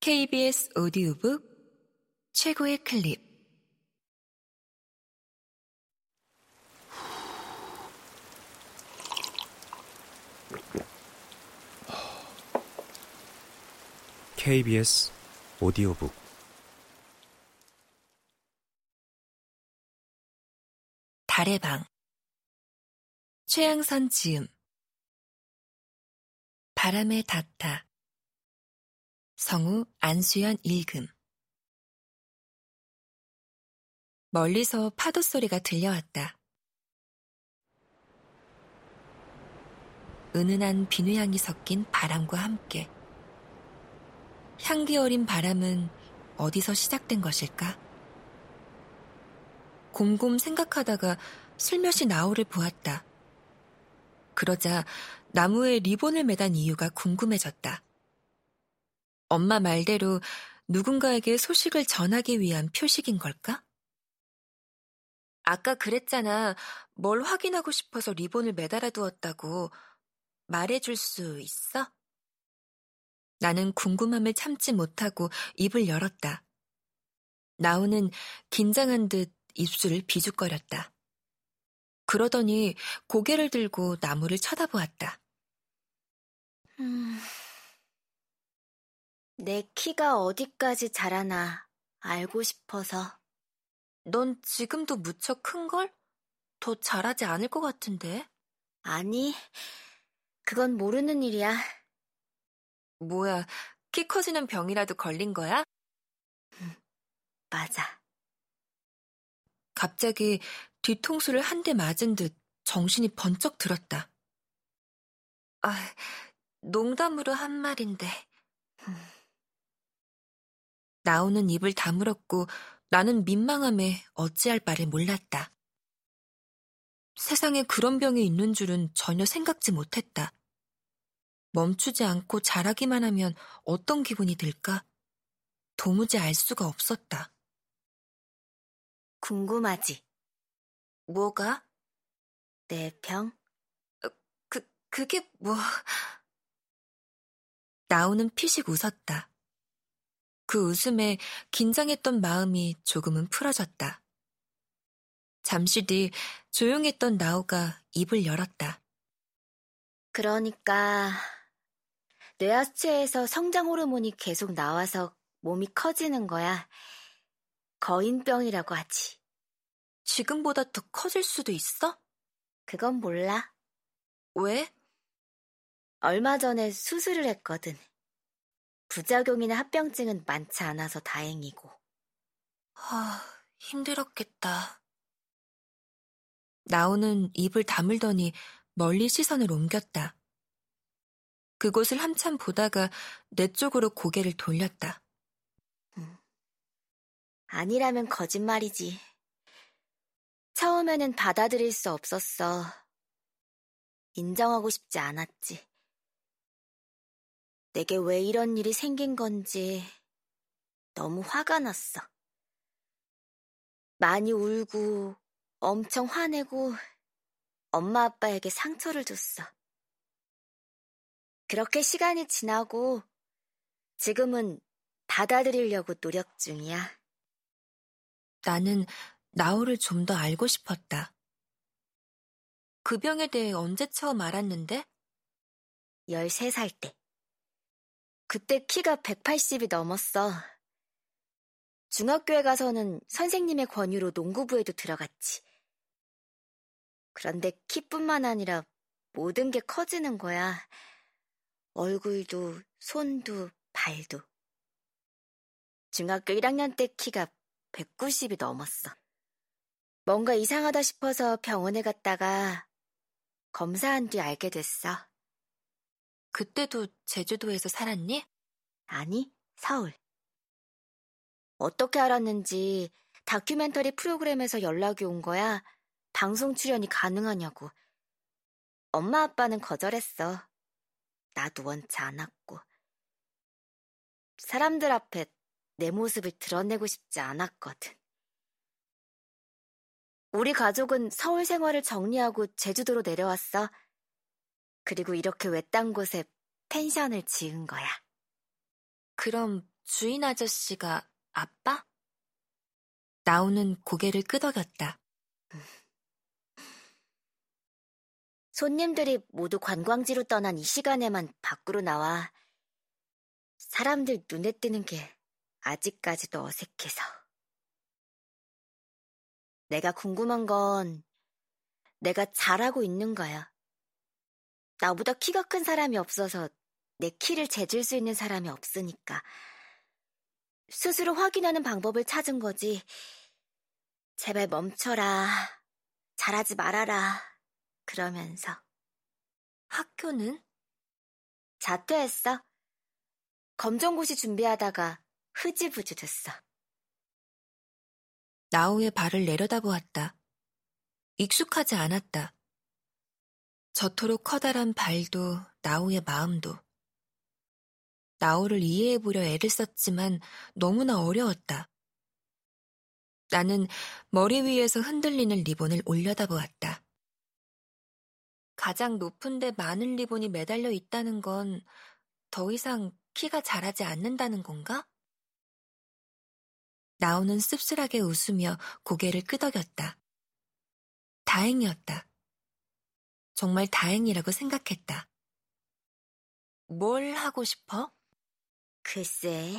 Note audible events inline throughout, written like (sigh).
KBS 오디오북 최고의 클립. KBS 오디오북. 달의 방. 최양선 지음. 바람에 닿다 성우 안수연 읽음 멀리서 파도 소리가 들려왔다. 은은한 비누향이 섞인 바람과 함께 향기 어린 바람은 어디서 시작된 것일까? 곰곰 생각하다가 슬며시 나우를 보았다. 그러자 나무에 리본을 매단 이유가 궁금해졌다. 엄마 말대로 누군가에게 소식을 전하기 위한 표식인 걸까? 아까 그랬잖아. 뭘 확인하고 싶어서 리본을 매달아 두었다고. 말해줄 수 있어? 나는 궁금함을 참지 못하고 입을 열었다. 나오는 긴장한 듯 입술을 비죽거렸다. 그러더니 고개를 들고 나무를 쳐다보았다. 음, 내 키가 어디까지 자라나 알고 싶어서. 넌 지금도 무척 큰걸? 더 잘하지 않을 것 같은데. 아니, 그건 모르는 일이야. 뭐야, 키 커지는 병이라도 걸린 거야? 맞아. 갑자기 뒤통수를 한 대 맞은 듯 정신이 번쩍 들었다. 아, 농담으로 한 말인데. 나오는 입을 다물었고 나는 민망함에 어찌할 바를 몰랐다. 세상에 그런 병이 있는 줄은 전혀 생각지 못했다. 멈추지 않고 자라기만 하면 어떤 기분이 들까? 도무지 알 수가 없었다. 궁금하지? 뭐가? 내 병? 그, 그게 뭐. 나오는 피식 웃었다. 그 웃음에 긴장했던 마음이 조금은 풀어졌다. 잠시 뒤 조용했던 나우가 입을 열었다. 그러니까 뇌하수체에서 성장 호르몬이 계속 나와서 몸이 커지는 거야. 거인병이라고 하지. 지금보다 더 커질 수도 있어? 그건 몰라. 왜? 얼마 전에 수술을 했거든. 부작용이나 합병증은 많지 않아서 다행이고. 아, 힘들었겠다. 나오는 입을 다물더니 멀리 시선을 옮겼다. 그곳을 한참 보다가 내 쪽으로 고개를 돌렸다. 음. 아니라면 거짓말이지. 처음에는 받아들일 수 없었어. 인정하고 싶지 않았지. 내게 왜 이런 일이 생긴 건지 너무 화가 났어. 많이 울고 엄청 화내고 엄마 아빠에게 상처를 줬어. 그렇게 시간이 지나고 지금은 받아들이려고 노력 중이야. 나는 나우를 좀 더 알고 싶었다. 그 병에 대해 언제 처음 알았는데? 13살 때. 그때 키가 180이 넘었어. 중학교에 가서는 선생님의 권유로 농구부에도 들어갔지. 그런데 키뿐만 아니라 모든 게 커지는 거야. 얼굴도, 손도, 발도. 중학교 1학년 때 키가 190이 넘었어. 뭔가 이상하다 싶어서 병원에 갔다가 검사한 뒤 알게 됐어. 그때도 제주도에서 살았니? 아니, 서울. 어떻게 알았는지 다큐멘터리 프로그램에서 연락이 온 거야. 방송 출연이 가능하냐고. 엄마 아빠는 거절했어. 나도 원치 않았고. 사람들 앞에 내 모습을 드러내고 싶지 않았거든. 우리 가족은 서울 생활을 정리하고 제주도로 내려왔어. 그리고 이렇게 외딴 곳에 펜션을 지은 거야. 그럼 주인 아저씨가 아빠? 나오는 고개를 끄덕였다. 손님들이 모두 관광지로 떠난 이 시간에만 밖으로 나와 사람들 눈에 띄는 게 아직까지도 어색해서. 내가 궁금한 건 내가 잘하고 있는가야. 나보다 키가 큰 사람이 없어서 내 키를 재줄 수 있는 사람이 없으니까. 스스로 확인하는 방법을 찾은 거지. 제발 멈춰라. 잘하지 말아라. 그러면서. 학교는? 자퇴했어. 검정고시 준비하다가 흐지부지 됐어. 나우의 발을 내려다보았다. 익숙하지 않았다. 저토록 커다란 발도 나우의 마음도. 나우를 이해해보려 애를 썼지만 너무나 어려웠다. 나는 머리 위에서 흔들리는 리본을 올려다보았다. 가장 높은 데 많은 리본이 매달려 있다는 건 더 이상 키가 자라지 않는다는 건가? 나오는 씁쓸하게 웃으며 고개를 끄덕였다. 다행이었다. 정말 다행이라고 생각했다. 뭘 하고 싶어? 글쎄,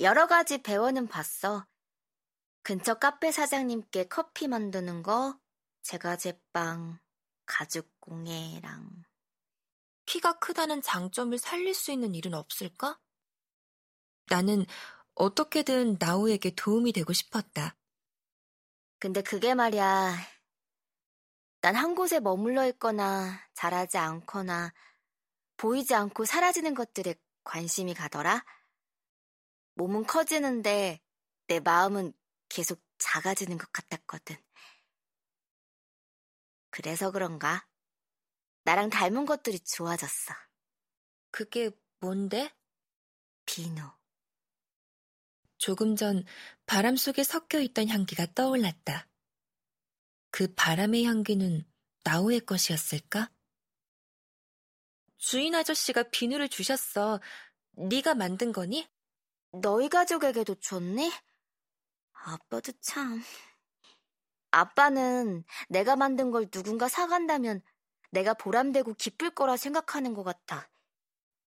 여러 가지 배워는 봤어. 근처 카페 사장님께 커피 만드는 거, 제가 제빵, 가죽공예랑. 키가 크다는 장점을 살릴 수 있는 일은 없을까? 나는 어떻게든 나우에게 도움이 되고 싶었다. 근데 그게 말이야. 난 한 곳에 머물러 있거나 잘하지 않거나 보이지 않고 사라지는 것들에 관심이 가더라. 몸은 커지는데 내 마음은 계속 작아지는 것 같았거든. 그래서 그런가? 나랑 닮은 것들이 좋아졌어. 그게 뭔데? 비누. 조금 전 바람 속에 섞여 있던 향기가 떠올랐다. 그 바람의 향기는 나우의 것이었을까? 주인 아저씨가 비누를 주셨어. 네가 만든 거니? 너희 가족에게도 줬니? 아빠도 참. 아빠는 내가 만든 걸 누군가 사간다면 내가 보람되고 기쁠 거라 생각하는 것 같아.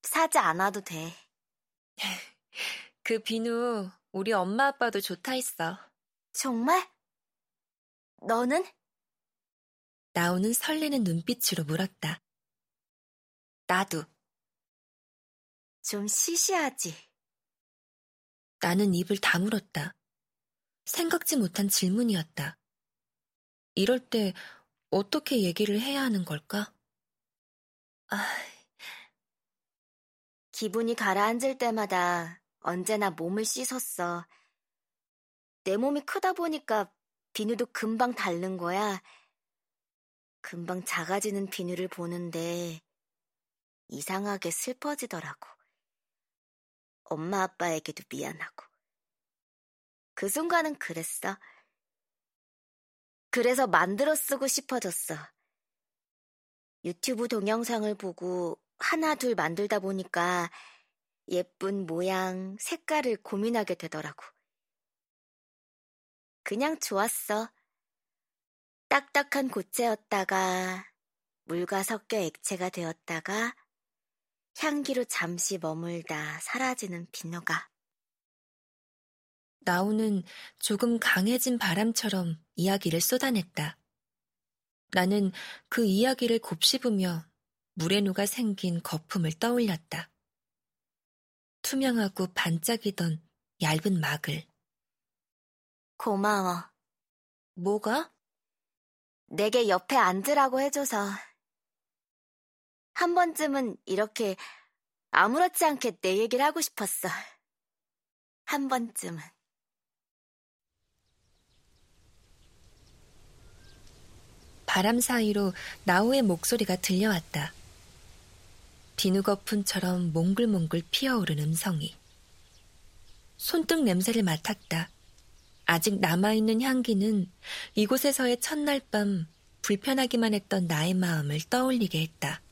사지 않아도 돼. (laughs) 그 비누 우리 엄마 아빠도 좋다 했어. 정말? 너는? 나오는 설레는 눈빛으로 물었다. 나도. 좀 시시하지. 나는 입을 다물었다. 생각지 못한 질문이었다. 이럴 때 어떻게 얘기를 해야 하는 걸까? 아... 기분이 가라앉을 때마다 언제나 몸을 씻었어. 내 몸이 크다 보니까 비누도 금방 닳는 거야. 금방 작아지는 비누를 보는데 이상하게 슬퍼지더라고. 엄마 아빠에게도 미안하고. 그 순간은 그랬어. 그래서 만들어 쓰고 싶어졌어. 유튜브 동영상을 보고 하나 둘 만들다 보니까 예쁜 모양, 색깔을 고민하게 되더라고. 그냥 좋았어. 딱딱한 고체였다가 물과 섞여 액체가 되었다가 향기로 잠시 머물다 사라지는 비누가. 나우는 조금 강해진 바람처럼 이야기를 쏟아냈다. 나는 그 이야기를 곱씹으며 물에 녹아 생긴 거품을 떠올렸다. 투명하고 반짝이던 얇은 막을. 고마워. 뭐가? 내게 옆에 앉으라고 해줘서. 한 번쯤은 이렇게 아무렇지 않게 내 얘기를 하고 싶었어. 한 번쯤은. 바람 사이로 나우의 목소리가 들려왔다. 비누거품처럼 몽글몽글 피어오른 음성이. 손등 냄새를 맡았다. 아직 남아있는 향기는 이곳에서의 첫날 밤 불편하기만 했던 나의 마음을 떠올리게 했다.